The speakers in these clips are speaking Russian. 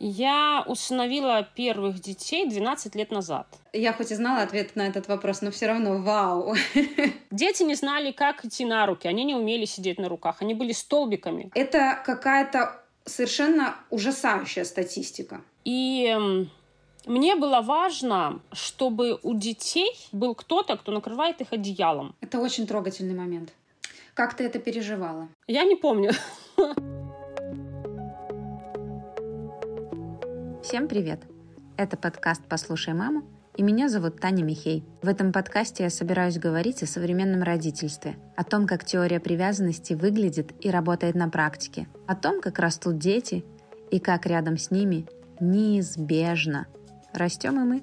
Я усыновила первых детей 12 лет назад. Я хоть и знала ответ на этот вопрос, но все равно вау. Дети не знали, как идти на руки. Они не умели сидеть на руках. Они были столбиками. Это какая-то совершенно ужасающая статистика. И эм, мне было важно, чтобы у детей был кто-то, кто накрывает их одеялом. Это очень трогательный момент. Как ты это переживала? Я не помню. Всем привет! Это подкаст «Послушай маму» и меня зовут Таня Михей. В этом подкасте я собираюсь говорить о современном родительстве, о том, как теория привязанности выглядит и работает на практике, о том, как растут дети и как рядом с ними неизбежно растем и мы.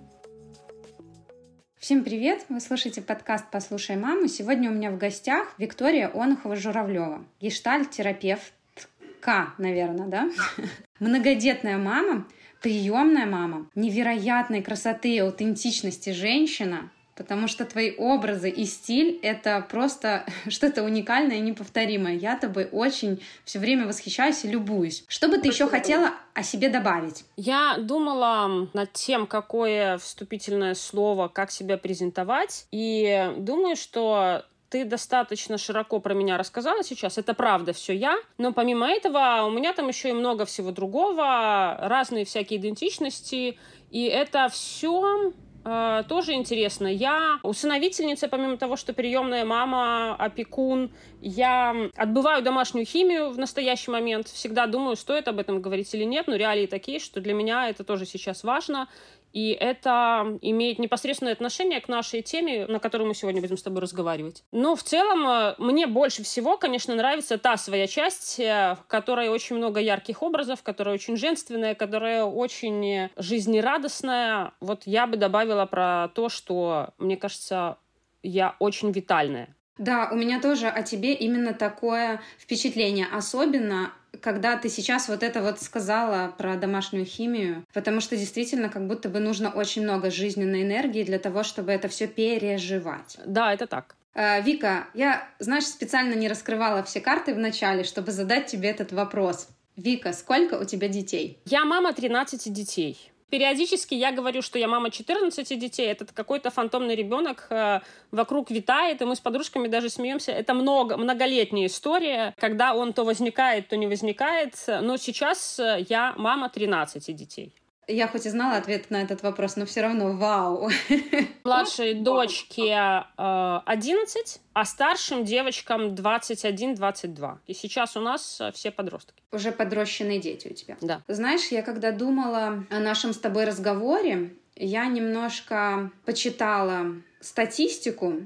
Всем привет! Вы слушаете подкаст «Послушай маму». Сегодня у меня в гостях Виктория Онухова-Журавлева, гештальт-терапевтка, наверное, да? Многодетная мама, приемная мама, невероятной красоты и аутентичности женщина, потому что твои образы и стиль — это просто что-то уникальное и неповторимое. Я тобой очень все время восхищаюсь и любуюсь. Что бы ты еще хотела о себе добавить? Я думала над тем, какое вступительное слово, как себя презентовать, и думаю, что ты достаточно широко про меня рассказала сейчас. Это правда все я. Но помимо этого у меня там еще и много всего другого, разные всякие идентичности. И это все э, тоже интересно. Я усыновительница, помимо того, что приемная мама, опекун, я отбываю домашнюю химию в настоящий момент. Всегда думаю, стоит об этом говорить или нет, но реалии такие, что для меня это тоже сейчас важно. И это имеет непосредственное отношение к нашей теме, на которую мы сегодня будем с тобой разговаривать. Но в целом э, мне больше всего, конечно, нравится та своя часть, э, в которой очень много ярких образов, которая очень женственная, которая очень жизнерадостная. Вот я бы добавила про то, что, мне кажется, я очень витальная. Да, у меня тоже о тебе именно такое впечатление, особенно когда ты сейчас вот это вот сказала про домашнюю химию, потому что действительно как будто бы нужно очень много жизненной энергии для того, чтобы это все переживать. Да, это так. Э, Вика, я, знаешь, специально не раскрывала все карты в начале, чтобы задать тебе этот вопрос. Вика, сколько у тебя детей? Я мама 13 детей. Периодически я говорю, что я мама 14 детей, этот какой-то фантомный ребенок э, вокруг витает, и мы с подружками даже смеемся. Это много, многолетняя история, когда он то возникает, то не возникает. Но сейчас э, я мама 13 детей. Я хоть и знала ответ на этот вопрос, но все равно вау. Младшей дочке э, 11, а старшим девочкам 21-22. И сейчас у нас э, все подростки. Уже подрощенные дети у тебя. Да. Знаешь, я когда думала о нашем с тобой разговоре, я немножко почитала статистику,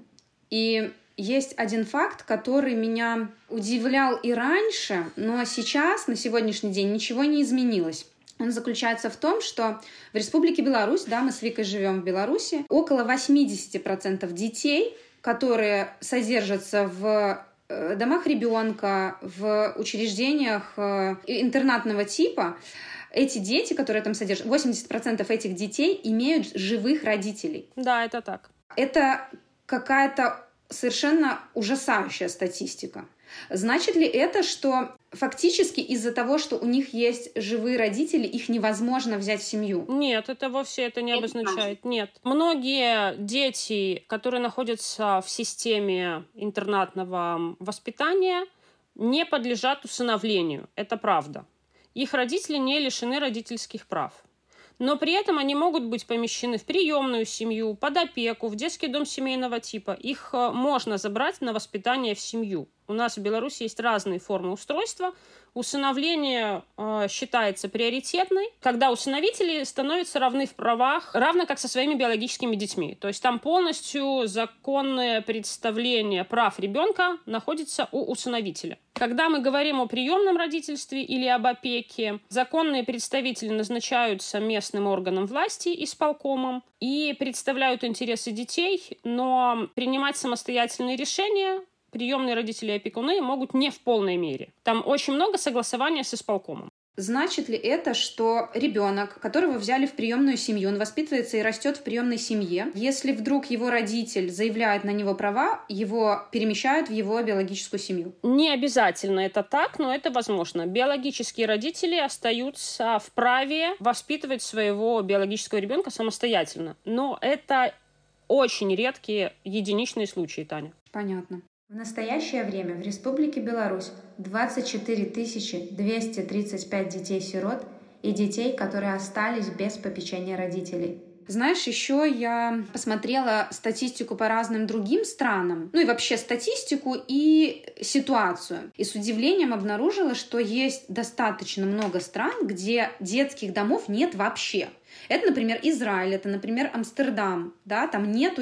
и есть один факт, который меня удивлял и раньше, но сейчас, на сегодняшний день, ничего не изменилось он заключается в том, что в Республике Беларусь, да, мы с Викой живем в Беларуси, около 80% детей, которые содержатся в э, домах ребенка, в учреждениях э, интернатного типа, эти дети, которые там содержат, 80% этих детей имеют живых родителей. Да, это так. Это какая-то совершенно ужасающая статистика. Значит ли это, что фактически из-за того, что у них есть живые родители, их невозможно взять в семью? Нет, это вовсе это не обозначает. Нет. Многие дети, которые находятся в системе интернатного воспитания, не подлежат усыновлению. Это правда. Их родители не лишены родительских прав но при этом они могут быть помещены в приемную семью, под опеку, в детский дом семейного типа. Их э, можно забрать на воспитание в семью. У нас в Беларуси есть разные формы устройства. Усыновление э, считается приоритетной, когда усыновители становятся равны в правах, равно как со своими биологическими детьми. То есть там полностью законное представление прав ребенка находится у усыновителя. Когда мы говорим о приемном родительстве или об опеке, законные представители назначаются местным органом власти, исполкомом, и представляют интересы детей, но принимать самостоятельные решения приемные родители и опекуны могут не в полной мере. Там очень много согласования с исполкомом. Значит ли это, что ребенок, которого взяли в приемную семью, он воспитывается и растет в приемной семье, если вдруг его родитель заявляет на него права, его перемещают в его биологическую семью? Не обязательно это так, но это возможно. Биологические родители остаются в праве воспитывать своего биологического ребенка самостоятельно. Но это очень редкие единичные случаи, Таня. Понятно. В настоящее время в Республике Беларусь 24 235 детей-сирот и детей, которые остались без попечения родителей. Знаешь, еще я посмотрела статистику по разным другим странам, ну и вообще статистику и ситуацию. И с удивлением обнаружила, что есть достаточно много стран, где детских домов нет вообще. Это, например, Израиль, это, например, Амстердам, да, там нету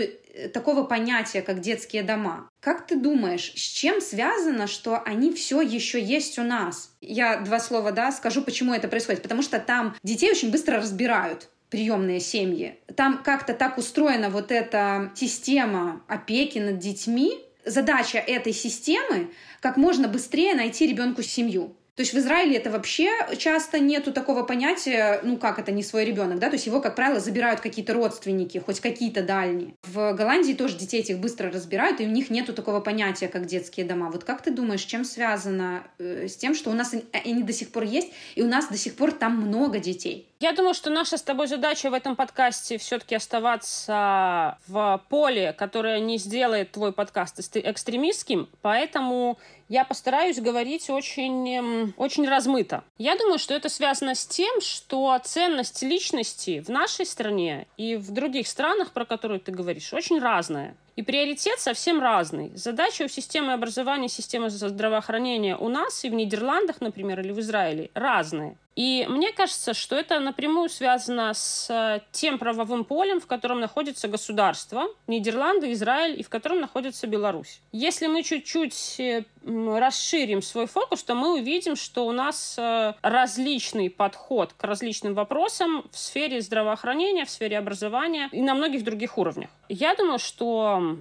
такого понятия, как детские дома. Как ты думаешь, с чем связано, что они все еще есть у нас? Я два слова, да, скажу, почему это происходит. Потому что там детей очень быстро разбирают приемные семьи. Там как-то так устроена вот эта система опеки над детьми. Задача этой системы как можно быстрее найти ребенку семью. То есть в Израиле это вообще часто нету такого понятия, ну как это не свой ребенок, да, то есть его, как правило, забирают какие-то родственники, хоть какие-то дальние. В Голландии тоже детей этих быстро разбирают, и у них нету такого понятия, как детские дома. Вот как ты думаешь, чем связано э, с тем, что у нас они до сих пор есть, и у нас до сих пор там много детей? Я думаю, что наша с тобой задача в этом подкасте все-таки оставаться в поле, которое не сделает твой подкаст экстремистским, поэтому я постараюсь говорить очень, эм, очень размыто. Я думаю, что это связано с тем, что ценность личности в нашей стране и в других странах, про которые ты говоришь, очень разная. И приоритет совсем разный. Задача у системы образования, системы здравоохранения у нас и в Нидерландах, например, или в Израиле разные. И мне кажется, что это напрямую связано с э, тем правовым полем, в котором находится государство, Нидерланды, Израиль, и в котором находится Беларусь. Если мы чуть-чуть э, расширим свой фокус, то мы увидим, что у нас э, различный подход к различным вопросам в сфере здравоохранения, в сфере образования и на многих других уровнях. Я думаю, что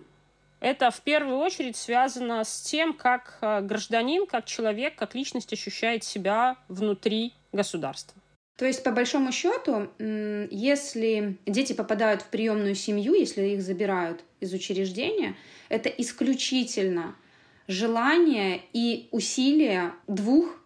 это в первую очередь связано с тем, как гражданин, как человек, как личность ощущает себя внутри государства. То есть, по большому счету, если дети попадают в приемную семью, если их забирают из учреждения, это исключительно желание и усилия двух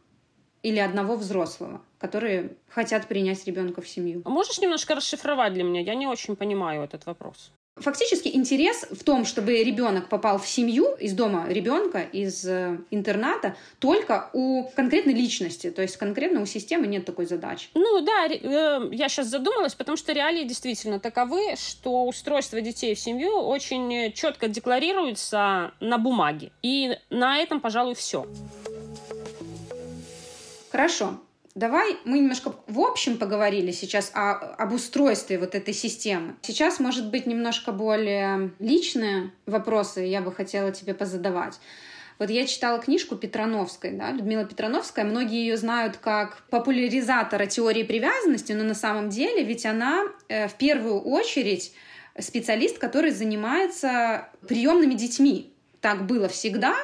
или одного взрослого, которые хотят принять ребенка в семью. А можешь немножко расшифровать для меня? Я не очень понимаю этот вопрос. Фактически интерес в том, чтобы ребенок попал в семью из дома ребенка, из э, интерната, только у конкретной личности. То есть конкретно у системы нет такой задачи. Ну да, э, я сейчас задумалась, потому что реалии действительно таковы, что устройство детей в семью очень четко декларируется на бумаге. И на этом, пожалуй, все. Хорошо. Давай мы немножко в общем поговорили сейчас о, об устройстве вот этой системы. Сейчас, может быть, немножко более личные вопросы я бы хотела тебе позадавать. Вот я читала книжку Петрановской, да, Людмила Петрановская, многие ее знают как популяризатора теории привязанности, но на самом деле ведь она э, в первую очередь специалист, который занимается приемными детьми. Так было всегда,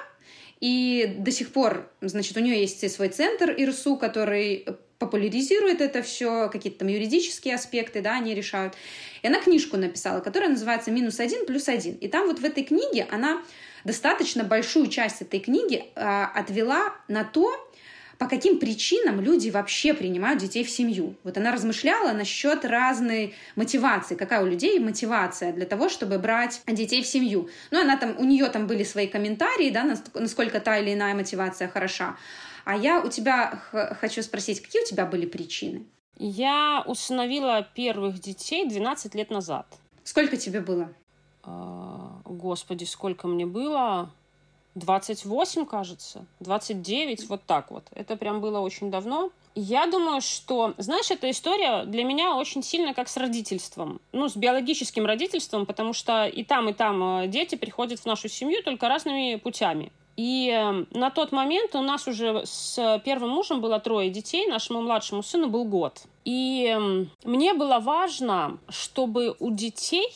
и до сих пор, значит, у нее есть свой центр ИРСУ, который популяризирует это все, какие-то там юридические аспекты, да, они решают. И она книжку написала, которая называется «Минус один плюс один». И там вот в этой книге она достаточно большую часть этой книги э, отвела на то, по каким причинам люди вообще принимают детей в семью. Вот она размышляла насчет разной мотивации, какая у людей мотивация для того, чтобы брать детей в семью. Ну, она там, у нее там были свои комментарии, да, насколько та или иная мотивация хороша. А я у тебя хочу спросить, какие у тебя были причины? Я усыновила первых детей 12 лет назад. Сколько тебе было? А, господи, сколько мне было? 28, кажется, 29, вот так вот. Это прям было очень давно. Я думаю, что, знаешь, эта история для меня очень сильно как с родительством. Ну, с биологическим родительством, потому что и там, и там э, дети приходят в нашу семью только разными путями. И э, на тот момент у нас уже с первым мужем было трое детей, нашему младшему сыну был год. И э, мне было важно, чтобы у детей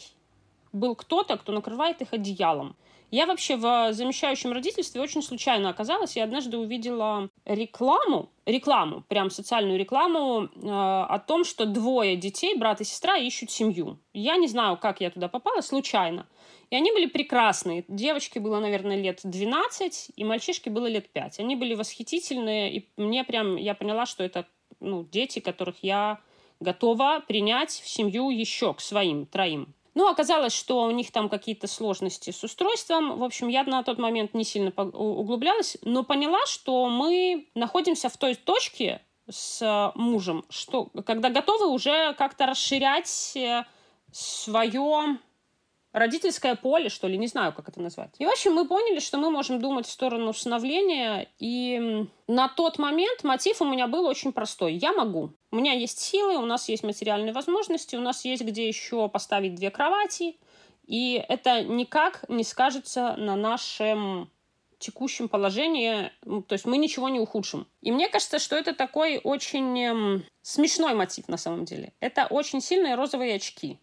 был кто-то, кто накрывает их одеялом. Я вообще в замещающем родительстве очень случайно оказалась. Я однажды увидела рекламу, рекламу, прям социальную рекламу э, о том, что двое детей, брат и сестра, ищут семью. Я не знаю, как я туда попала, случайно. И они были прекрасные. Девочке было, наверное, лет 12, и мальчишке было лет 5. Они были восхитительные, и мне прям, я поняла, что это ну, дети, которых я готова принять в семью еще к своим троим. Ну, оказалось, что у них там какие-то сложности с устройством. В общем, я на тот момент не сильно углублялась, но поняла, что мы находимся в той точке с мужем, что когда готовы уже как-то расширять э, свое родительское поле, что ли, не знаю, как это назвать. И, в общем, мы поняли, что мы можем думать в сторону усыновления, и на тот момент мотив у меня был очень простой. Я могу. У меня есть силы, у нас есть материальные возможности, у нас есть где еще поставить две кровати, и это никак не скажется на нашем текущем положении, ну, то есть мы ничего не ухудшим. И мне кажется, что это такой очень эм, смешной мотив на самом деле. Это очень сильные розовые очки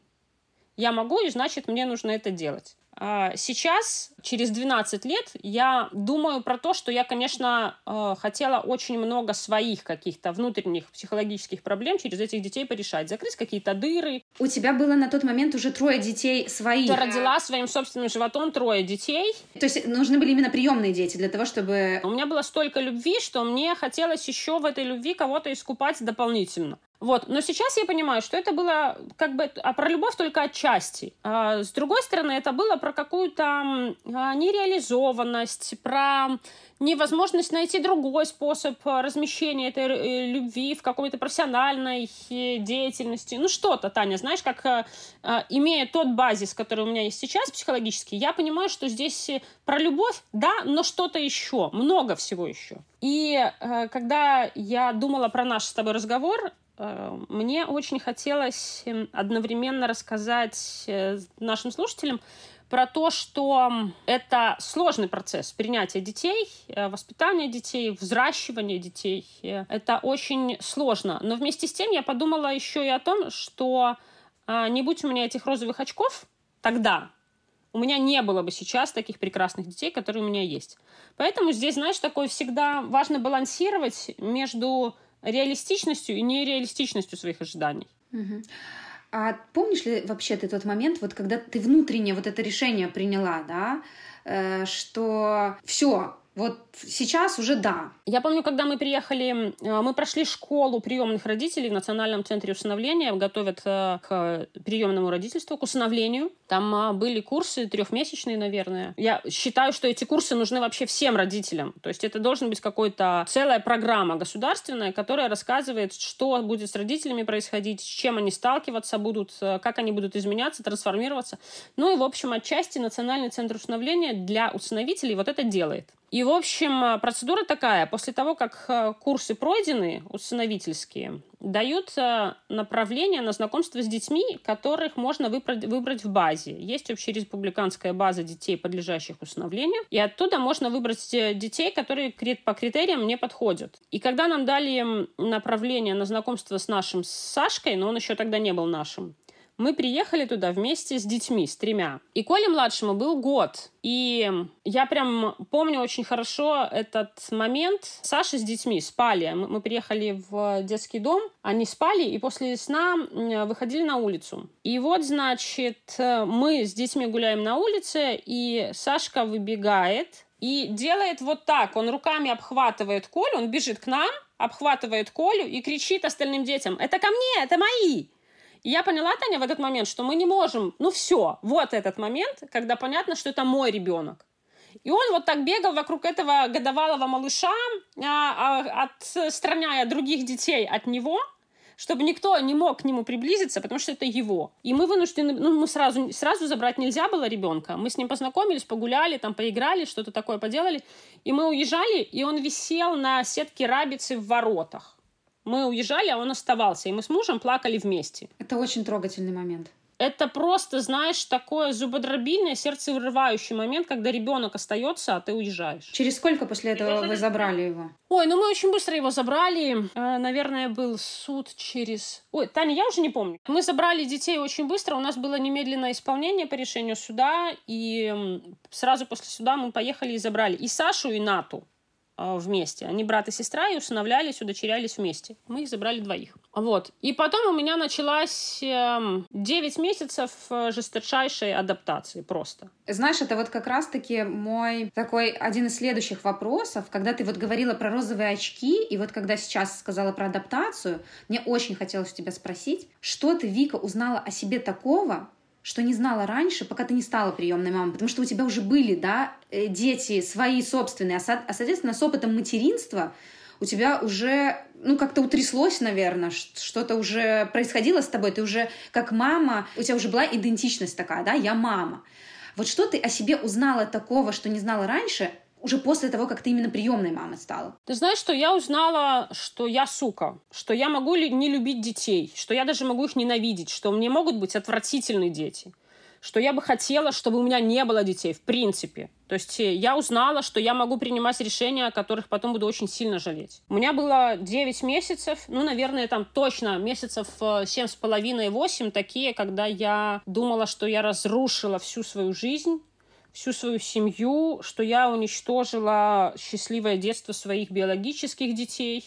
я могу, и значит, мне нужно это делать. А, сейчас, через 12 лет, я думаю про то, что я, конечно, э, хотела очень много своих каких-то внутренних психологических проблем через этих детей порешать. Закрыть какие-то дыры. У тебя было на тот момент уже трое детей своих. Ты родила своим собственным животом трое детей. То есть нужны были именно приемные дети для того, чтобы... У меня было столько любви, что мне хотелось еще в этой любви кого-то искупать дополнительно. Вот. Но сейчас я понимаю, что это было как бы а про любовь только отчасти. А с другой стороны, это было про какую-то а, нереализованность, про невозможность найти другой способ размещения этой э, любви в какой-то профессиональной э, деятельности. Ну, что-то, Таня, знаешь, как э, имея тот базис, который у меня есть сейчас психологически, я понимаю, что здесь про любовь, да, но что-то еще, много всего еще. И когда я думала про наш с тобой разговор, мне очень хотелось эм, одновременно рассказать э, нашим слушателям про то, что это сложный процесс принятия детей, э, воспитания детей, взращивания детей. Это очень сложно. Но вместе с тем я подумала еще и о том, что не будь у меня этих розовых очков тогда, у меня не было бы сейчас таких прекрасных детей, которые у меня есть. Поэтому здесь, знаешь, такое всегда важно балансировать между реалистичностью и нереалистичностью своих ожиданий. А помнишь ли вообще ты тот момент, вот когда ты внутренне вот это решение приняла, да, э, что все, вот сейчас уже да. Я помню, когда мы приехали, э, мы прошли школу приемных родителей в Национальном центре усыновления, готовят э, к приемному родительству, к усыновлению. Там а, были курсы трехмесячные, наверное. Я считаю, что эти курсы нужны вообще всем родителям. То есть это должен быть какой-то целая программа государственная, которая рассказывает, что будет с родителями происходить, с чем они сталкиваться будут, э, как они будут изменяться, трансформироваться. Ну и, в общем, отчасти Национальный центр усыновления для усыновителей вот это делает. И, в общем, э, процедура такая. После того, как э, курсы пройдены, усыновительские, дают э, направление на знакомство с детьми, которых можно выбрать, выбрать в базе. Есть общереспубликанская база детей, подлежащих усыновлению, и оттуда можно выбрать детей, которые по критериям не подходят. И когда нам дали направление на знакомство с нашим Сашкой, но он еще тогда не был нашим, мы приехали туда вместе с детьми, с тремя. И Коле младшему был год. И я прям помню очень хорошо этот момент. Саша с детьми спали. Мы приехали в детский дом, они спали, и после сна выходили на улицу. И вот, значит, мы с детьми гуляем на улице, и Сашка выбегает и делает вот так. Он руками обхватывает Колю, он бежит к нам, обхватывает Колю и кричит остальным детям, это ко мне, это мои. И я поняла, Таня, в этот момент, что мы не можем, ну все, вот этот момент, когда понятно, что это мой ребенок. И он вот так бегал вокруг этого годовалого малыша, а, а, отстраняя других детей от него, чтобы никто не мог к нему приблизиться, потому что это его. И мы вынуждены, ну, мы сразу, сразу забрать нельзя было ребенка. Мы с ним познакомились, погуляли, там поиграли, что-то такое поделали. И мы уезжали, и он висел на сетке рабицы в воротах. Мы уезжали, а он оставался, и мы с мужем плакали вместе. Это очень трогательный момент. Это просто, знаешь, такое зубодробильное, сердцевырывающий момент, когда ребенок остается, а ты уезжаешь. Через сколько после этого вы забрали его? Ой, ну мы очень быстро его забрали. Э, наверное, был суд через... Ой, Таня, я уже не помню. Мы забрали детей очень быстро. У нас было немедленное исполнение по решению суда. И сразу после суда мы поехали и забрали и Сашу, и Нату. А, вместе. Они брат и сестра и усыновлялись, удочерялись вместе. Мы их забрали двоих. Вот. И потом у меня началась 9 эм, месяцев э, жесточайшей адаптации просто. Знаешь, это вот как раз-таки мой такой один из следующих вопросов, когда ты вот говорила про розовые очки, и вот когда сейчас сказала про адаптацию, мне очень хотелось тебя спросить, что ты, Вика, узнала о себе такого, что не знала раньше, пока ты не стала приемной мамой, потому что у тебя уже были, да, э, дети свои собственные, а, а соответственно, с опытом материнства у тебя уже, ну, как-то утряслось, наверное, что-то уже происходило с тобой, ты уже как мама, у тебя уже была идентичность такая, да, я мама. Вот что ты о себе узнала такого, что не знала раньше, уже после того, как ты именно приемной мамой стала? Ты знаешь, что я узнала, что я сука, что я могу не любить детей, что я даже могу их ненавидеть, что мне могут быть отвратительные дети, что я бы хотела, чтобы у меня не было детей, в принципе. То есть э, я узнала, что я могу принимать решения, о которых потом буду очень сильно жалеть. У меня было 9 месяцев, ну, наверное, там точно месяцев 7 с половиной 8 такие, когда я думала, что я разрушила всю свою жизнь, всю свою семью, что я уничтожила счастливое детство своих биологических детей,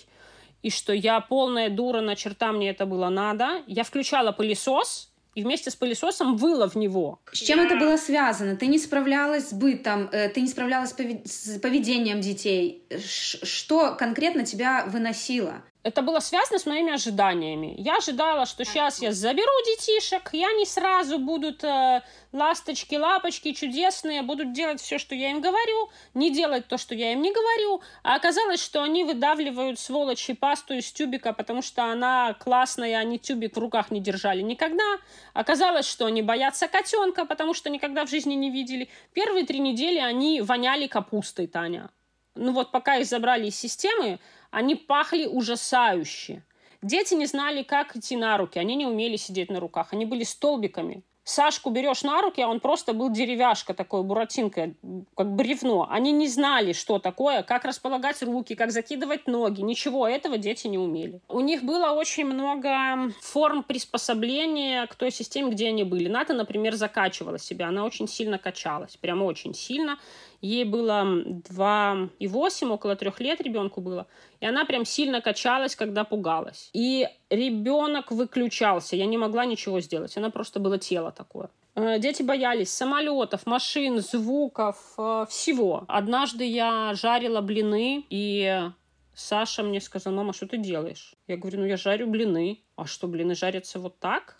и что я полная дура, на черта мне это было надо. Я включала пылесос, и вместе с пылесосом выла в него. С чем это было связано? Ты не справлялась с бытом, э, ты не справлялась с поведением детей. Что конкретно тебя выносило? Это было связано с моими ожиданиями. Я ожидала, что сейчас я заберу детишек, и они сразу будут э, ласточки, лапочки чудесные, будут делать все, что я им говорю, не делать то, что я им не говорю. А оказалось, что они выдавливают сволочи пасту из тюбика, потому что она классная, они тюбик в руках не держали никогда. Оказалось, что они боятся котенка, потому что никогда в жизни не видели. Первые три недели они воняли капустой, Таня. Ну вот пока их забрали из системы, они пахли ужасающе. Дети не знали, как идти на руки. Они не умели сидеть на руках. Они были столбиками. Сашку берешь на руки, а он просто был деревяшка такой, буратинка, как бревно. Они не знали, что такое, как располагать руки, как закидывать ноги. Ничего этого дети не умели. У них было очень много форм приспособления к той системе, где они были. Ната, например, закачивала себя. Она очень сильно качалась, прям очень сильно. Ей было 2,8, около трех лет ребенку было. И она прям сильно качалась, когда пугалась. И ребенок выключался. Я не могла ничего сделать. Она просто было тело такое. Э, дети боялись самолетов, машин, звуков, э, всего. Однажды я жарила блины, и Саша мне сказал, мама, что ты делаешь? Я говорю, ну я жарю блины. А что, блины жарятся вот так?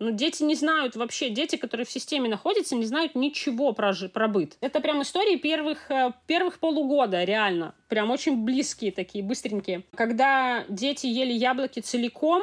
Ну, дети не знают вообще, дети, которые в системе находятся, не знают ничего про, про быт. Это прям истории первых, э, первых полугода, реально. Прям очень близкие такие, быстренькие. Когда дети ели яблоки целиком,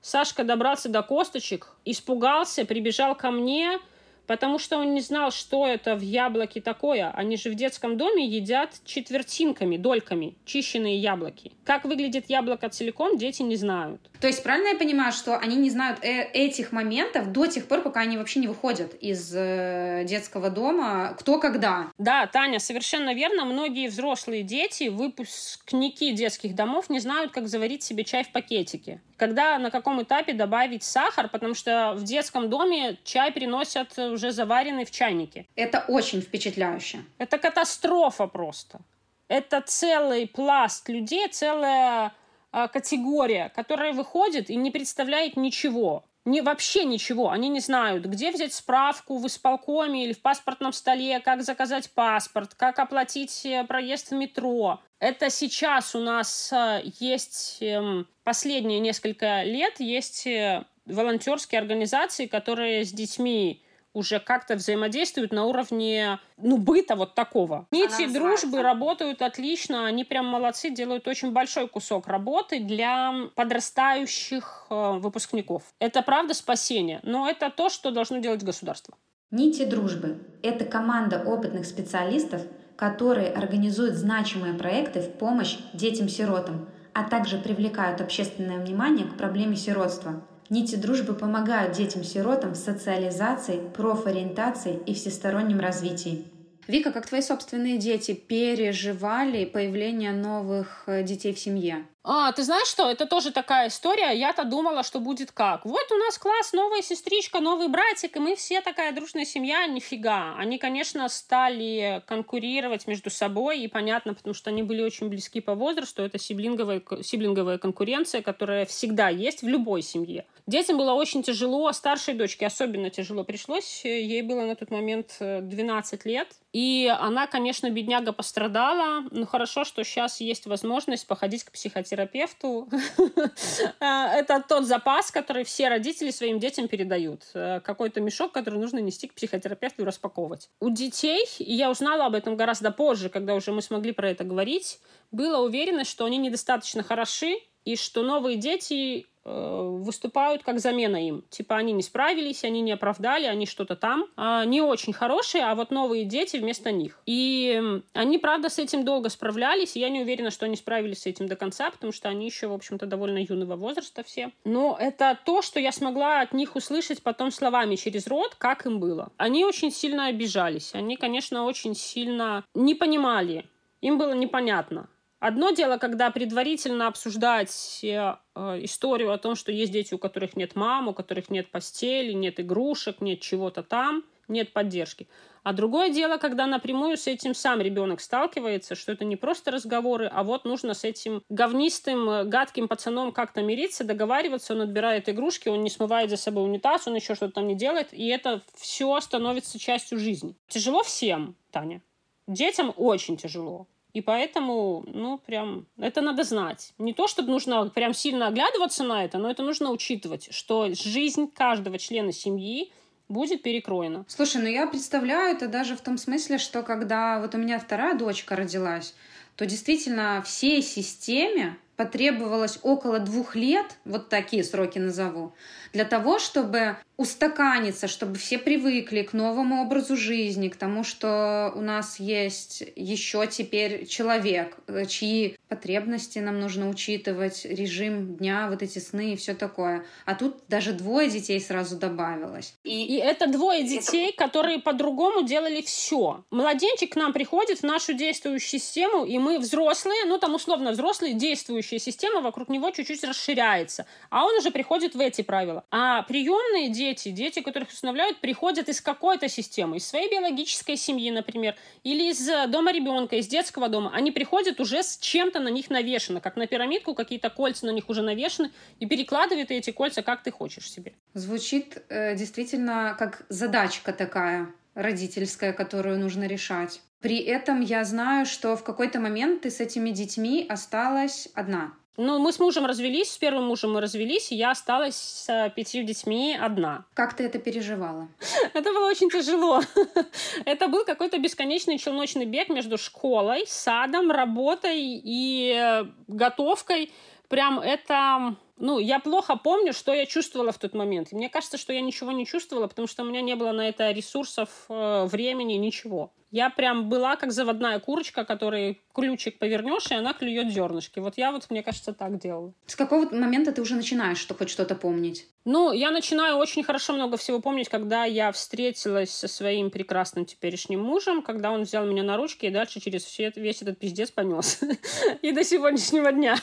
Сашка добрался до косточек, испугался, прибежал ко мне, потому что он не знал, что это в яблоке такое. Они же в детском доме едят четвертинками, дольками, чищенные яблоки. Как выглядит яблоко целиком, дети не знают. То есть правильно я понимаю, что они не знают э этих моментов до тех пор, пока они вообще не выходят из э детского дома, кто когда? Да, Таня, совершенно верно. Многие взрослые дети, выпускники детских домов, не знают, как заварить себе чай в пакетике. Когда на каком этапе добавить сахар, потому что в детском доме чай приносят уже заваренный в чайнике. Это очень впечатляюще. Это катастрофа просто. Это целый пласт людей, целая э, категория, которая выходит и не представляет ничего. Не, вообще ничего. Они не знают, где взять справку в исполкоме или в паспортном столе, как заказать паспорт, как оплатить э, проезд в метро. Это сейчас у нас э, есть эм, последние несколько лет есть э, волонтерские организации, которые с детьми уже как-то взаимодействуют на уровне, ну, быта вот такого. Нити дружбы работают отлично, они прям молодцы, делают очень большой кусок работы для подрастающих э, выпускников. Это правда спасение, но это то, что должно делать государство. Нити дружбы – это команда опытных специалистов, которые организуют значимые проекты в помощь детям-сиротам, а также привлекают общественное внимание к проблеме сиротства – Нити дружбы помогают детям-сиротам в социализации, профориентации и всестороннем развитии. Вика, как твои собственные дети переживали появление новых э, детей в семье? А, ты знаешь что? Это тоже такая история. Я-то думала, что будет как. Вот у нас класс, новая сестричка, новый братик, и мы все такая дружная семья. Нифига. Они, конечно, стали конкурировать между собой, и понятно, потому что они были очень близки по возрасту. Это сиблинговая, сиблинговая конкуренция, которая всегда есть в любой семье. Детям было очень тяжело, старшей дочке особенно тяжело пришлось. Ей было на тот момент 12 э, лет. И она, конечно, бедняга пострадала. Но хорошо, что сейчас есть возможность походить к психотерапевту терапевту. А, это тот запас, который все родители своим детям передают. Э, какой-то мешок, который нужно нести к психотерапевту и распаковывать. У детей, и я узнала об этом гораздо позже, когда уже мы смогли про это говорить, была уверенность, что они недостаточно хороши, и что новые дети Э, выступают как замена им. Типа они не справились, они не оправдали, они что-то там. А, не очень хорошие, а вот новые дети вместо них. И они, правда, с этим долго справлялись, и я не уверена, что они справились с этим до конца, потому что они еще, в общем-то, довольно юного возраста все. Но это то, что я смогла от них услышать потом словами через рот, как им было. Они очень сильно обижались. Они, конечно, очень сильно не понимали. Им было непонятно. Одно дело, когда предварительно обсуждать э, историю о том, что есть дети, у которых нет мам, у которых нет постели, нет игрушек, нет чего-то там, нет поддержки. А другое дело, когда напрямую с этим сам ребенок сталкивается, что это не просто разговоры, а вот нужно с этим говнистым, гадким пацаном как-то мириться, договариваться, он отбирает игрушки, он не смывает за собой унитаз, он еще что-то там не делает, и это все становится частью жизни. Тяжело всем, Таня. Детям очень тяжело. И поэтому, ну, прям, это надо знать. Не то, чтобы нужно прям сильно оглядываться на это, но это нужно учитывать, что жизнь каждого члена семьи будет перекроена. Слушай, ну я представляю это даже в том смысле, что когда вот у меня вторая дочка родилась, то действительно всей системе потребовалось около двух лет, вот такие сроки назову, для того, чтобы устаканиться, чтобы все привыкли к новому образу жизни, к тому, что у нас есть еще теперь человек, э, чьи потребности нам нужно учитывать, режим дня, вот эти сны и все такое. А тут даже двое детей сразу добавилось. И, и это двое детей, это... которые по-другому делали все. Младенчик к нам приходит в нашу действующую систему, и мы взрослые, ну там условно взрослые, действующая система вокруг него чуть-чуть расширяется. А он уже приходит в эти правила. А приемные дети дети, которых усыновляют, приходят из какой-то системы, из своей биологической семьи, например, или из э, дома ребенка, из детского дома. Они приходят уже с чем-то на них навешено, как на пирамидку, какие-то кольца на них уже навешаны, и перекладывают эти кольца, как ты хочешь себе. Звучит э, действительно как задачка такая родительская, которую нужно решать. При этом я знаю, что в какой-то момент ты с этими детьми осталась одна. Ну, мы с мужем развелись, с первым мужем мы развелись, и я осталась с пятью детьми одна. Как ты это переживала? Это было очень тяжело. Это был какой-то бесконечный челночный бег между школой, садом, работой и э, готовкой. Прям это ну, я плохо помню, что я чувствовала в тот момент. мне кажется, что я ничего не чувствовала, потому что у меня не было на это ресурсов, э, времени, ничего. Я прям была как заводная курочка, которой ключик повернешь, и она клюет зернышки. Вот я вот, мне кажется, так делала. С какого момента ты уже начинаешь что хоть что-то помнить? Ну, я начинаю очень хорошо много всего помнить, когда я встретилась со своим прекрасным теперешним мужем, когда он взял меня на ручки и дальше через все, весь этот пиздец понес. И до сегодняшнего дня.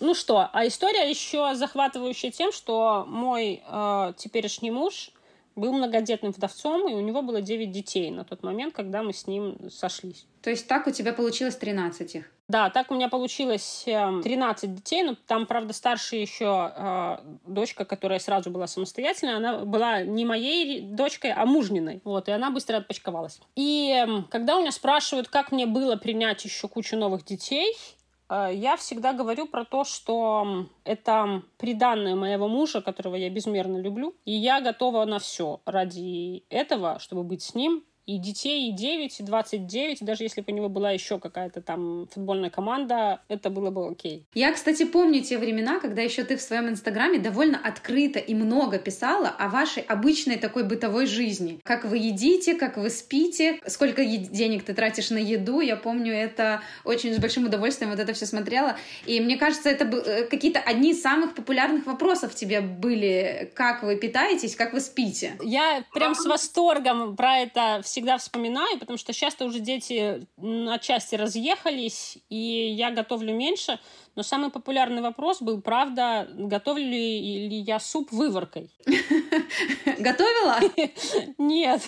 Ну что, а история еще захватывающая тем, что мой э, теперешний муж был многодетным вдовцом, и у него было 9 детей на тот момент, когда мы с ним сошлись. То есть так у тебя получилось 13 их? Да, так у меня получилось 13 эм, детей, но там, правда, старшая еще э, дочка, которая сразу была самостоятельной, она была не моей дочкой, а мужниной. Вот, и она быстро отпочковалась. И э, когда у меня спрашивают, как мне было принять еще кучу новых детей, я всегда говорю про то, что это приданное моего мужа, которого я безмерно люблю, и я готова на все ради этого, чтобы быть с ним И детей и 9, и 29, и даже если бы у него была еще какая-то там футбольная команда, это было бы окей. Я, кстати, помню те времена, когда еще ты в своем инстаграме довольно открыто и много писала о вашей обычной такой бытовой жизни. Как вы едите, как вы спите, сколько денег ты тратишь на еду. Я помню это очень с большим удовольствием вот это все смотрела. И мне кажется, это э, какие-то одни из самых популярных вопросов тебе были. Как вы питаетесь, как вы спите? Я прям с восторгом про это всегда вспоминаю, потому что часто уже дети отчасти разъехались, и я готовлю меньше. Но самый популярный вопрос был, правда, готовлю ли я суп выворкой? Готовила? Нет.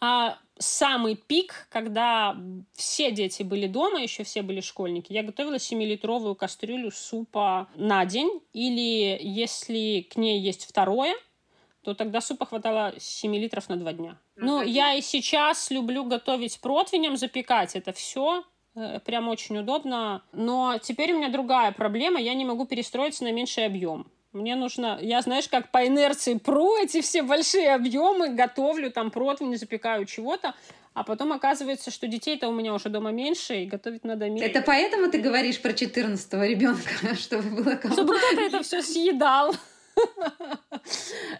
А самый пик, когда все дети были дома, еще все были школьники, я готовила 7-литровую кастрюлю супа на день, или если к ней есть второе, то тогда супа хватало 7 литров на 2 дня. Ну, я и сейчас люблю готовить противнем, запекать это все. Э, прям очень удобно. Но теперь у меня другая проблема. Я не могу перестроиться на меньший объем. Мне нужно, я, знаешь, как по инерции пру эти все большие объемы, готовлю там противень, запекаю чего-то, а потом оказывается, что детей-то у меня уже дома меньше, и готовить надо меньше. Это поэтому ты говоришь про 14 ребенка, чтобы было Чтобы кто-то это все съедал.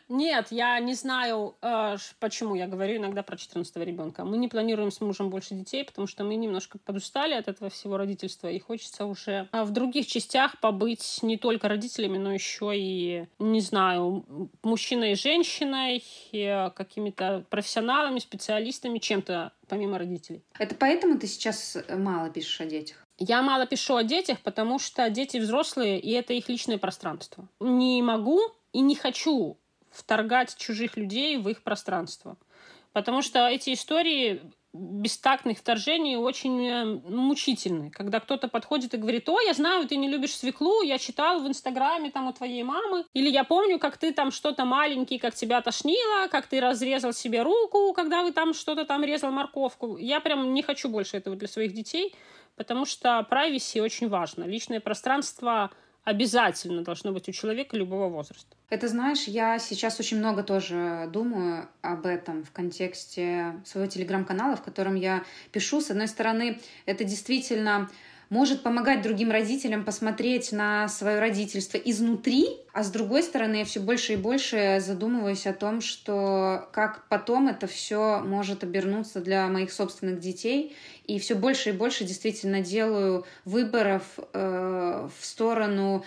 Нет, я не знаю, э, почему я говорю иногда про 14 ребенка. Мы не планируем с мужем больше детей, потому что мы немножко подустали от этого всего родительства, и хочется уже а, в других частях побыть не только родителями, но еще и, не знаю, мужчиной и женщиной, и какими-то профессионалами, специалистами, чем-то помимо родителей. Это поэтому ты сейчас мало пишешь о детях? Я мало пишу о детях, потому что дети взрослые, и это их личное пространство. Не могу и не хочу вторгать чужих людей в их пространство. Потому что эти истории бестактных вторжений очень э, мучительны. Когда кто-то подходит и говорит, о, я знаю, ты не любишь свеклу, я читал в Инстаграме там у твоей мамы, или я помню, как ты там что-то маленький, как тебя тошнило, как ты разрезал себе руку, когда вы там что-то там резал морковку. Я прям не хочу больше этого для своих детей, потому что privacy очень важно. Личное пространство обязательно должно быть у человека любого возраста. Это знаешь, я сейчас очень много тоже думаю об этом в контексте своего телеграм-канала, в котором я пишу. С одной стороны, это действительно может помогать другим родителям посмотреть на свое родительство изнутри, а с другой стороны, я все больше и больше задумываюсь о том, что как потом это все может обернуться для моих собственных детей, и все больше и больше действительно делаю выборов э, в сторону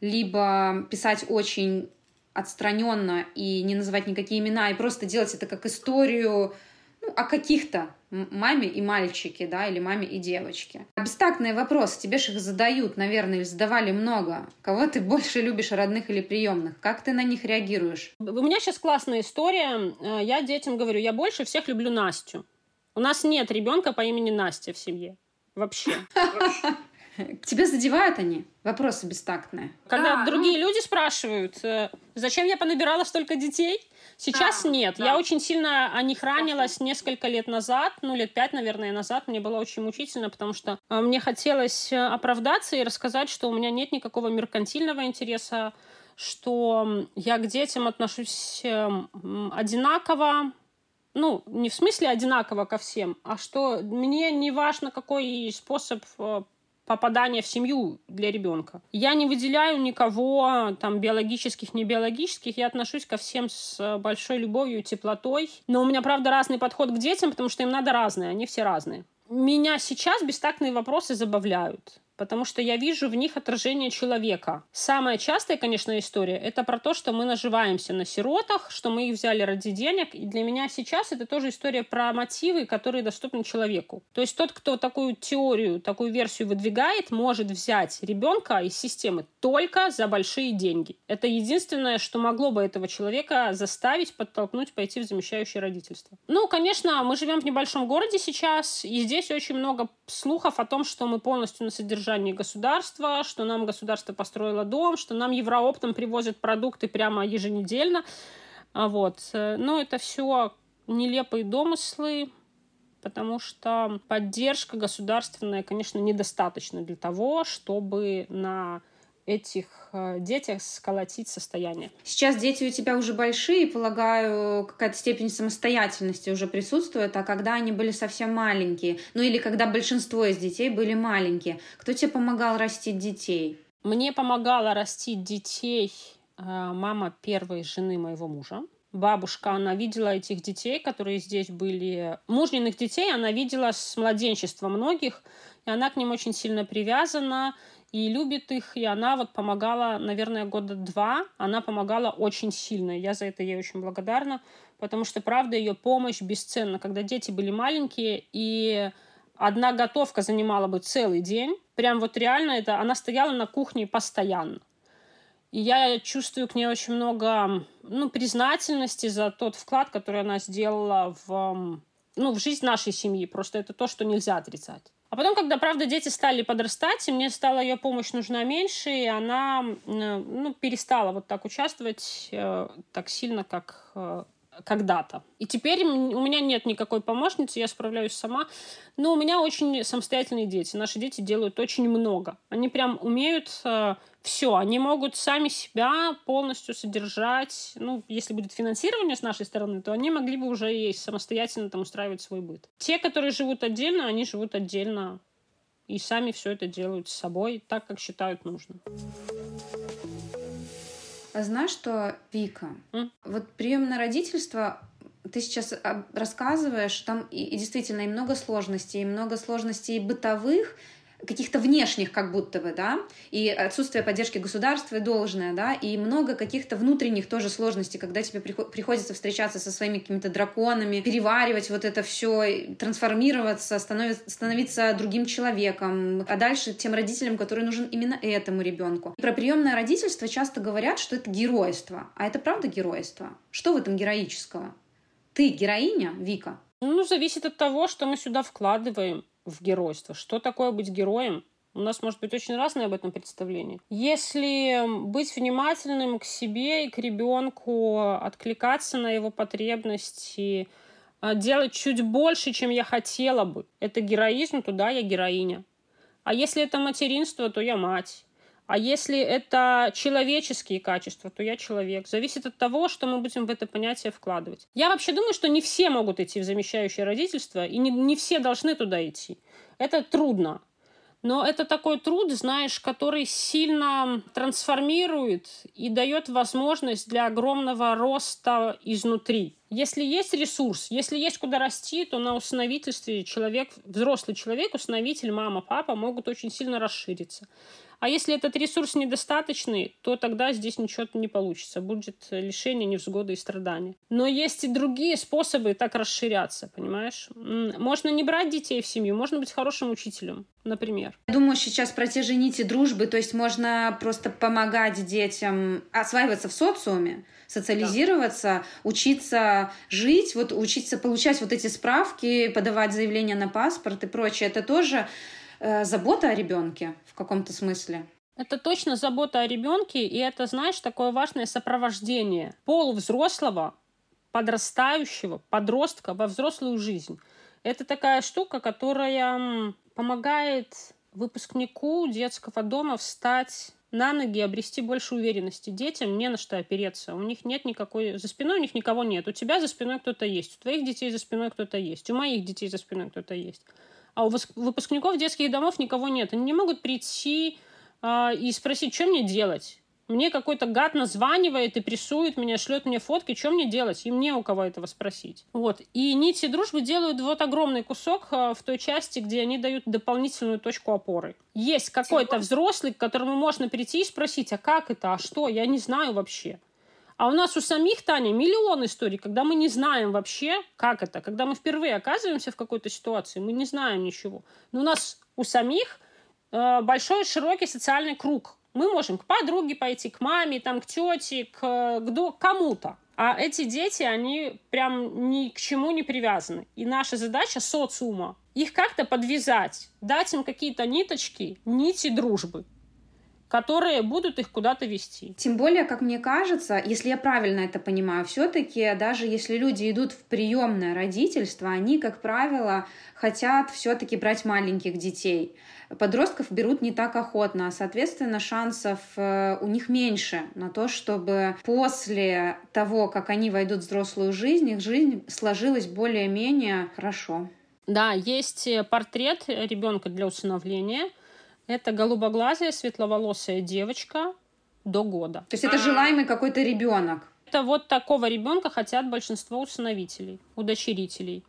либо писать очень отстраненно и не называть никакие имена, и просто делать это как историю ну, о каких-то маме и мальчике, да, или маме и девочке. Бестактные вопросы, тебе же их задают, наверное, или задавали много. Кого ты больше любишь, родных или приемных? Как ты на них реагируешь? У меня сейчас классная история. Э, я детям говорю, я больше всех люблю Настю. У нас нет ребенка по имени Настя в семье. Вообще. Тебя задевают они? Вопросы бестактные. Когда а, другие ну... люди спрашивают, э, зачем я понабирала столько детей? Сейчас а, нет. Да. Я очень сильно о них ранилась несколько лет назад, ну, лет пять, наверное, назад. Мне было очень мучительно, потому что э, мне хотелось э, оправдаться и рассказать, что у меня нет никакого меркантильного интереса, что я к детям отношусь одинаково, ну, не в смысле одинаково ко всем, а что мне не важно, какой способ попадания в семью для ребенка. Я не выделяю никого, там, биологических, не биологических, я отношусь ко всем с большой любовью и теплотой. Но у меня, правда, разный подход к детям, потому что им надо разное, они все разные. Меня сейчас бестактные вопросы забавляют потому что я вижу в них отражение человека. Самая частая, конечно, история — это про то, что мы наживаемся на сиротах, что мы их взяли ради денег. И для меня сейчас это тоже история про мотивы, которые доступны человеку. То есть тот, кто такую теорию, такую версию выдвигает, может взять ребенка из системы только за большие деньги. Это единственное, что могло бы этого человека заставить, подтолкнуть пойти в замещающее родительство. Ну, конечно, мы живем в небольшом городе сейчас, и здесь очень много слухов о том, что мы полностью на содержании содержании государства, что нам государство построило дом, что нам Еврооптом привозят продукты прямо еженедельно. А вот. Но это все нелепые домыслы, потому что поддержка государственная, конечно, недостаточна для того, чтобы на этих э, детях сколотить состояние. Сейчас дети у тебя уже большие, полагаю, какая-то степень самостоятельности уже присутствует, а когда они были совсем маленькие, ну или когда большинство из детей были маленькие, кто тебе помогал растить детей? Мне помогала растить детей э, мама первой жены моего мужа. Бабушка, она видела этих детей, которые здесь были. Мужниных детей она видела с младенчества многих, и она к ним очень сильно привязана и любит их, и она вот помогала, наверное, года два, она помогала очень сильно, я за это ей очень благодарна, потому что, правда, ее помощь бесценна, когда дети были маленькие, и одна готовка занимала бы целый день, прям вот реально это, она стояла на кухне постоянно. И я чувствую к ней очень много ну, признательности за тот вклад, который она сделала в, ну, в жизнь нашей семьи. Просто это то, что нельзя отрицать. А потом, когда, правда, дети стали подрастать, и мне стала ее помощь нужна меньше, и она ну, перестала вот так участвовать э, так сильно, как э, когда-то. И теперь у меня нет никакой помощницы, я справляюсь сама. Но у меня очень самостоятельные дети. Наши дети делают очень много. Они прям умеют э, все. Они могут сами себя полностью содержать. Ну, если будет финансирование с нашей стороны, то они могли бы уже и самостоятельно там устраивать свой быт. Те, которые живут отдельно, они живут отдельно и сами все это делают с собой так, как считают нужным. А знаешь что, Вика? Mm? Вот приемное родительство ты сейчас а, рассказываешь, там и, и действительно и много сложностей, и много сложностей бытовых, каких-то внешних как будто бы, да, и отсутствие поддержки государства должное, да, и много каких-то внутренних тоже сложностей, когда тебе приходится встречаться со своими какими-то драконами, переваривать вот это все, трансформироваться, становиться другим человеком, а дальше тем родителям, который нужен именно этому ребенку. Про приемное родительство часто говорят, что это геройство. А это правда геройство? Что в этом героического? Ты героиня, Вика? Ну, зависит от того, что мы сюда вкладываем в геройство. Что такое быть героем? У нас может быть очень разное об этом представление. Если быть внимательным к себе и к ребенку, откликаться на его потребности, а, делать чуть больше, чем я хотела бы, это героизм, то да, я героиня. А если это материнство, то я мать. А если это человеческие качества, то я человек. Зависит от того, что мы будем в это понятие вкладывать. Я вообще думаю, что не все могут идти в замещающее родительство, и не, не все должны туда идти. Это трудно. Но это такой труд, знаешь, который сильно трансформирует и дает возможность для огромного роста изнутри. Если есть ресурс, если есть куда расти, то на усыновительстве человек, взрослый человек, усыновитель, мама, папа могут очень сильно расшириться. А если этот ресурс недостаточный, то тогда здесь ничего не получится. Будет лишение, невзгоды и страдания. Но есть и другие способы так расширяться, понимаешь? Можно не брать детей в семью, можно быть хорошим учителем, например. Я думаю сейчас про те же нити дружбы, то есть можно просто помогать детям осваиваться в социуме, социализироваться, да. учиться жить, вот учиться получать вот эти справки, подавать заявления на паспорт и прочее. Это тоже э, забота о ребенке в каком-то смысле. Это точно забота о ребенке, и это, знаешь, такое важное сопровождение полувзрослого, подрастающего, подростка во взрослую жизнь. Это такая штука, которая помогает выпускнику детского дома встать на ноги, обрести больше уверенности. Детям не на что опереться. У них нет никакой... За спиной у них никого нет. У тебя за спиной кто-то есть. У твоих детей за спиной кто-то есть. У моих детей за спиной кто-то есть. А у выпускников детских домов никого нет. Они не могут прийти э, и спросить, что мне делать. Мне какой-то гад названивает и прессует меня, шлет мне фотки, что мне делать? И мне у кого этого спросить. Вот. И нити дружбы делают вот огромный кусок э, в той части, где они дают дополнительную точку опоры. Есть какой-то взрослый, к которому можно прийти и спросить, а как это, а что, я не знаю вообще. А у нас у самих, Таня, миллион историй, когда мы не знаем вообще, как это. Когда мы впервые оказываемся в какой-то ситуации, мы не знаем ничего. Но у нас у самих э, большой, широкий социальный круг. Мы можем к подруге пойти, к маме, там, к тете, к, к кому-то. А эти дети, они прям ни к чему не привязаны. И наша задача социума их как-то подвязать, дать им какие-то ниточки, нити дружбы которые будут их куда-то вести. Тем более, как мне кажется, если я правильно это понимаю, все-таки даже если люди идут в приемное родительство, они, как правило, хотят все-таки брать маленьких детей. Подростков берут не так охотно, соответственно, шансов э, у них меньше на то, чтобы после того, как они войдут в взрослую жизнь, их жизнь сложилась более-менее хорошо. Да, есть портрет ребенка для усыновления – это голубоглазая, светловолосая девочка до года. То есть это желаемый какой-то ребенок. Это вот такого ребенка хотят большинство усыновителей, удочерителей.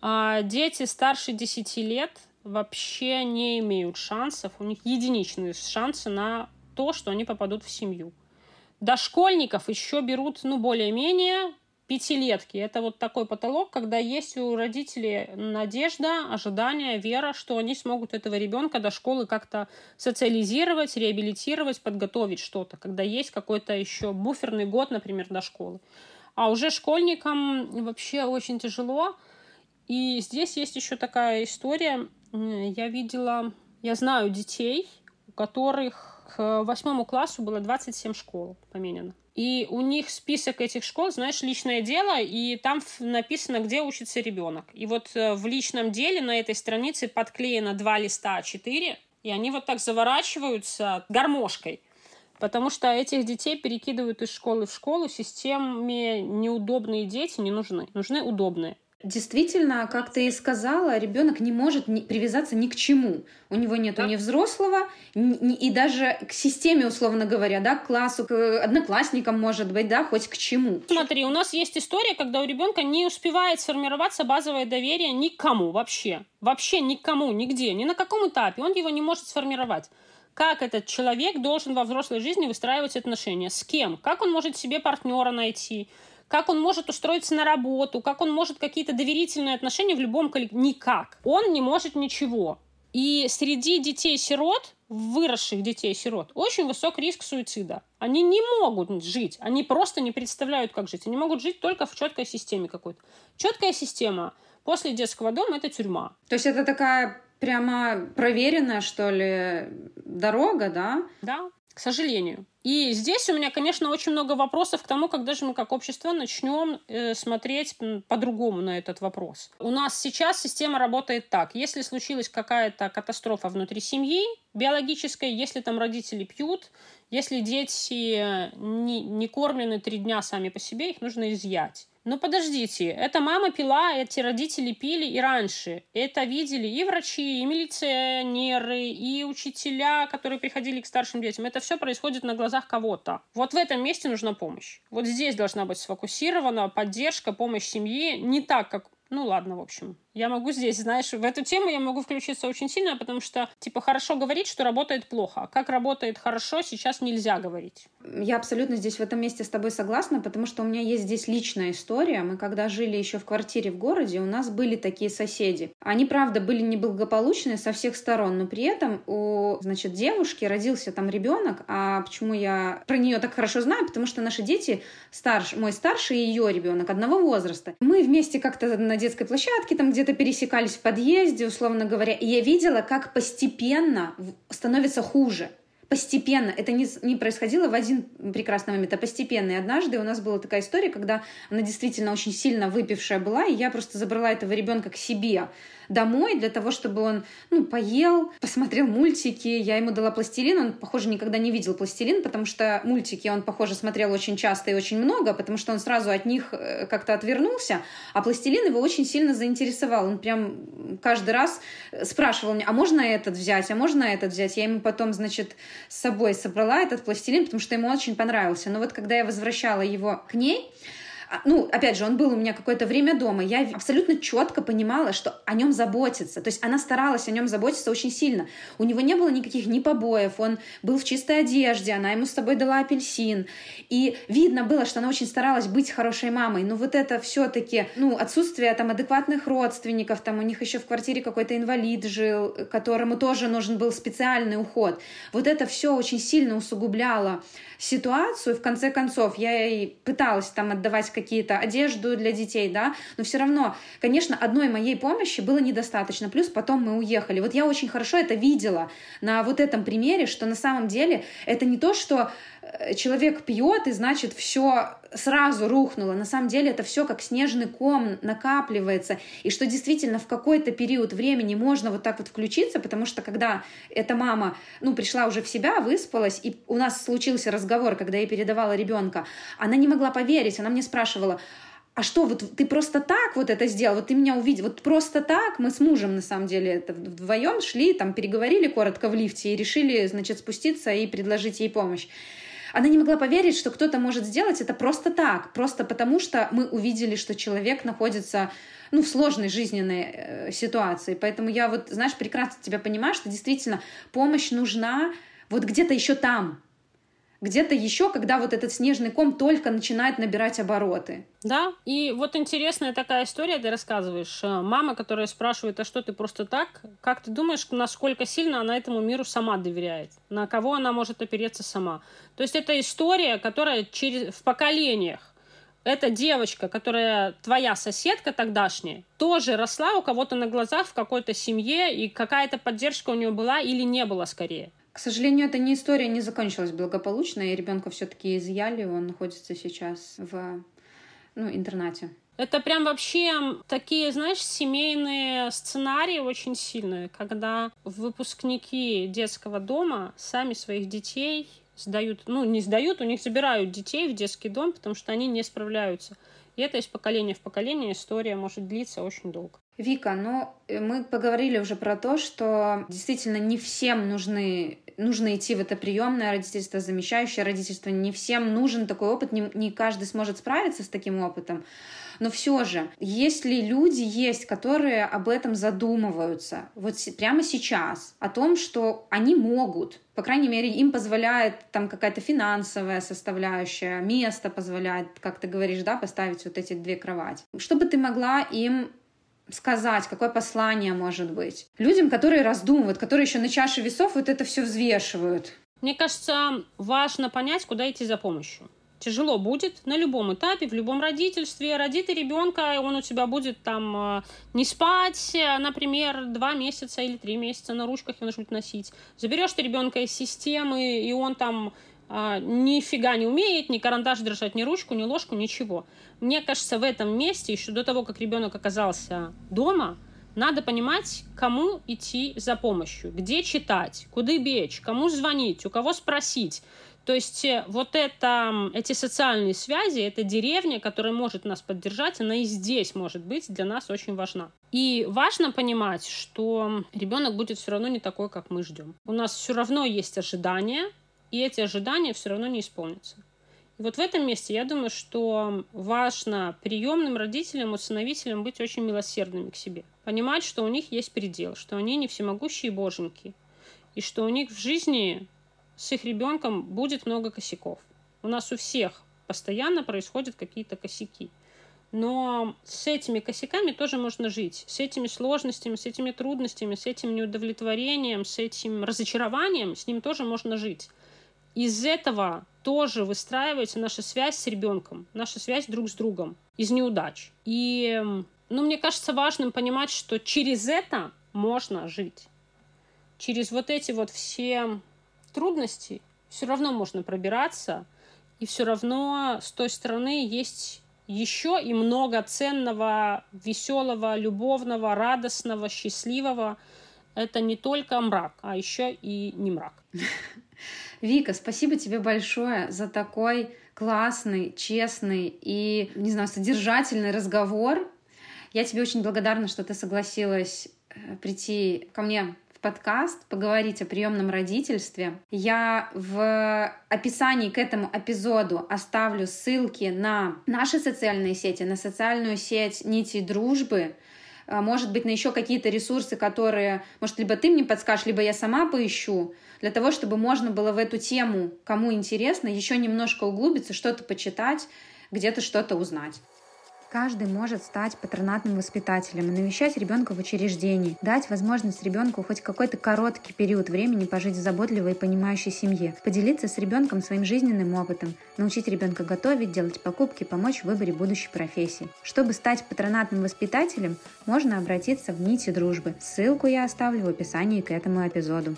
А дети старше 10 лет вообще не имеют шансов, у них единичные шансы на то, что они попадут в семью. Дошкольников еще берут, ну, более-менее, пятилетки. Это вот такой потолок, когда есть у родителей надежда, ожидание, вера, что они смогут этого ребенка до школы как-то социализировать, реабилитировать, подготовить что-то, когда есть какой-то еще буферный год, например, до школы. А уже школьникам вообще очень тяжело. И здесь есть еще такая история. Я видела, я знаю детей, у которых к восьмому классу было 27 школ поменено. И у них список этих школ, знаешь, личное дело, и там написано, где учится ребенок. И вот э, в личном деле на этой странице подклеено два листа А4, и они вот так заворачиваются гармошкой. Потому что этих детей перекидывают из школы в школу, системе неудобные дети не нужны. Нужны удобные. Действительно, как ты и сказала, ребенок не может привязаться ни к чему. У него нет да. ни взрослого, ни, и даже к системе, условно говоря, да, к классу, к одноклассникам, может быть, да, хоть к чему. Смотри, у нас есть история, когда у ребенка не успевает сформироваться базовое доверие никому вообще. Вообще никому, нигде, ни на каком этапе. Он его не может сформировать как этот человек должен во взрослой жизни выстраивать отношения, с кем, как он может себе партнера найти, как он может устроиться на работу, как он может какие-то доверительные отношения в любом коллективе. Никак. Он не может ничего. И среди детей-сирот, выросших детей-сирот, очень высок риск суицида. Они не могут жить, они просто не представляют, как жить. Они могут жить только в четкой системе какой-то. Четкая система после детского дома – это тюрьма. То есть это такая прямо проверенная, что ли, дорога, да? Да, к сожалению. И здесь у меня, конечно, очень много вопросов к тому, когда же мы как общество начнем э, смотреть по-другому на этот вопрос. У нас сейчас система работает так. Если случилась какая-то катастрофа внутри семьи, биологическая, если там родители пьют, если дети э, не, не кормлены три дня сами по себе, их нужно изъять. Но подождите, эта мама пила, эти родители пили и раньше. Это видели и врачи, и милиционеры, и учителя, которые приходили к старшим детям. Это все происходит на глазах кого-то. Вот в этом месте нужна помощь. Вот здесь должна быть сфокусирована поддержка, помощь семьи. Не так, как ну ладно, в общем. Я могу здесь, знаешь, в эту тему я могу включиться очень сильно, потому что, типа, хорошо говорить, что работает плохо. А как работает хорошо, сейчас нельзя говорить. Я абсолютно здесь в этом месте с тобой согласна, потому что у меня есть здесь личная история. Мы когда жили еще в квартире в городе, у нас были такие соседи. Они, правда, были неблагополучные со всех сторон, но при этом у, значит, девушки родился там ребенок. А почему я про нее так хорошо знаю? Потому что наши дети, старш, мой старший и ее ребенок одного возраста. Мы вместе как-то на детской площадке, там где-то пересекались в подъезде, условно говоря, и я видела, как постепенно становится хуже постепенно, это не, не происходило в один прекрасный момент, а постепенно. И однажды у нас была такая история, когда она действительно очень сильно выпившая была, и я просто забрала этого ребенка к себе домой для того, чтобы он, ну, поел, посмотрел мультики. Я ему дала пластилин, он, похоже, никогда не видел пластилин, потому что мультики он, похоже, смотрел очень часто и очень много, потому что он сразу от них э, как-то отвернулся, а пластилин его очень сильно заинтересовал. Он прям каждый раз спрашивал меня, а можно этот взять, а можно этот взять? Я ему потом, значит, с собой собрала этот пластилин, потому что ему очень понравился. Но вот когда я возвращала его к ней, ну, опять же, он был у меня какое-то время дома, я абсолютно четко понимала, что о нем заботится. То есть она старалась о нем заботиться очень сильно. У него не было никаких ни побоев, он был в чистой одежде, она ему с собой дала апельсин. И видно было, что она очень старалась быть хорошей мамой. Но вот это все-таки, ну, отсутствие там адекватных родственников, там у них еще в квартире какой-то инвалид жил, которому тоже нужен был специальный уход. Вот это все очень сильно усугубляло ситуацию. В конце концов, я ей пыталась там отдавать какие какие-то одежду для детей, да, но все равно, конечно, одной моей помощи было недостаточно, плюс потом мы уехали. Вот я очень хорошо это видела на вот этом примере, что на самом деле это не то, что человек пьет, и значит все сразу рухнуло. На самом деле это все как снежный ком накапливается. И что действительно в какой-то период времени можно вот так вот включиться, потому что когда эта мама, ну, пришла уже в себя, выспалась, и у нас случился разговор, когда я передавала ребенка, она не могла поверить, она мне спрашивала, а что, вот ты просто так вот это сделал, вот ты меня увидел, вот просто так мы с мужем, на самом деле, это вдвоем шли, там, переговорили коротко в лифте и решили, значит, спуститься и предложить ей помощь. Она не могла поверить, что кто-то может сделать это просто так, просто потому что мы увидели, что человек находится ну, в сложной жизненной э, ситуации. Поэтому я вот, знаешь, прекрасно тебя понимаю, что действительно помощь нужна вот где-то еще там, где-то еще, когда вот этот снежный ком только начинает набирать обороты. Да, и вот интересная такая история ты рассказываешь. Э, мама, которая спрашивает, а что ты просто так? Как ты думаешь, насколько сильно она этому миру сама доверяет? На кого она может опереться сама? То есть это история, которая через, в поколениях эта девочка, которая твоя соседка тогдашняя, тоже росла у кого-то на глазах в какой-то семье, и какая-то поддержка у нее была или не было скорее. К сожалению, эта не история не закончилась благополучно, и ребенка все-таки изъяли, он находится сейчас в ну, интернате. Это прям вообще такие, знаешь, семейные сценарии очень сильные, когда выпускники детского дома сами своих детей сдают, ну, не сдают, у них забирают детей в детский дом, потому что они не справляются. И это из поколения в поколение история может длиться очень долго. Вика, ну э, мы поговорили уже про то, что действительно не всем нужны нужно идти в это приемное родительство, замещающее родительство. Не всем нужен такой опыт, не, не каждый сможет справиться с таким опытом. Но все же, если люди есть, которые об этом задумываются, вот прямо сейчас, о том, что они могут, по крайней мере, им позволяет там какая-то финансовая составляющая, место позволяет, как ты говоришь, да, поставить вот эти две кровати. Что бы ты могла им сказать, какое послание может быть. Людям, которые раздумывают, которые еще на чаше весов вот это все взвешивают. Мне кажется, важно понять, куда идти за помощью. Тяжело будет на любом этапе, в любом родительстве. Роди ты ребенка, он у тебя будет там э, не спать, э, например, два месяца или три месяца на ручках его нужно носить. Заберешь ты ребенка из системы, и он там а, нифига не умеет, ни карандаш держать, ни ручку, ни ложку, ничего. Мне кажется, в этом месте, еще до того, как ребенок оказался дома, надо понимать, кому идти за помощью, где читать, куда бечь, кому звонить, у кого спросить. То есть э, вот это, эти социальные связи, эта деревня, которая может нас поддержать, она и здесь может быть для нас очень важна. И важно понимать, что ребенок будет все равно не такой, как мы ждем. У нас все равно есть ожидания, и эти ожидания все равно не исполнятся. И вот в этом месте я думаю, что важно приемным родителям, усыновителям быть очень милосердными к себе. Понимать, что у них есть предел, что они не всемогущие боженьки, и что у них в жизни с их ребенком будет много косяков. У нас у всех постоянно происходят какие-то косяки. Но с этими косяками тоже можно жить. С этими сложностями, с этими трудностями, с этим неудовлетворением, с этим разочарованием, с ним тоже можно жить из этого тоже выстраивается наша связь с ребенком, наша связь друг с другом из неудач. И, ну, мне кажется важным понимать, что через это можно жить. Через вот эти вот все трудности все равно можно пробираться, и все равно с той стороны есть еще и много ценного, веселого, любовного, радостного, счастливого. Это не только мрак, а еще и не мрак. Вика, спасибо тебе большое за такой классный, честный и, не знаю, содержательный разговор. Я тебе очень благодарна, что ты согласилась э, прийти ко мне в подкаст, поговорить о приемном родительстве. Я в описании к этому эпизоду оставлю ссылки на наши социальные сети, на социальную сеть Нити Дружбы, может быть, на еще какие-то ресурсы, которые, может, либо ты мне подскажешь, либо я сама поищу, для того, чтобы можно было в эту тему, кому интересно, еще немножко углубиться, что-то почитать, где-то что-то узнать. Каждый может стать патронатным воспитателем навещать ребенка в учреждении, дать возможность ребенку хоть какой-то короткий период времени пожить в заботливой и понимающей семье, поделиться с ребенком своим жизненным опытом, научить ребенка готовить, делать покупки, помочь в выборе будущей профессии. Чтобы стать патронатным воспитателем, можно обратиться в нити дружбы. Ссылку я оставлю в описании к этому эпизоду.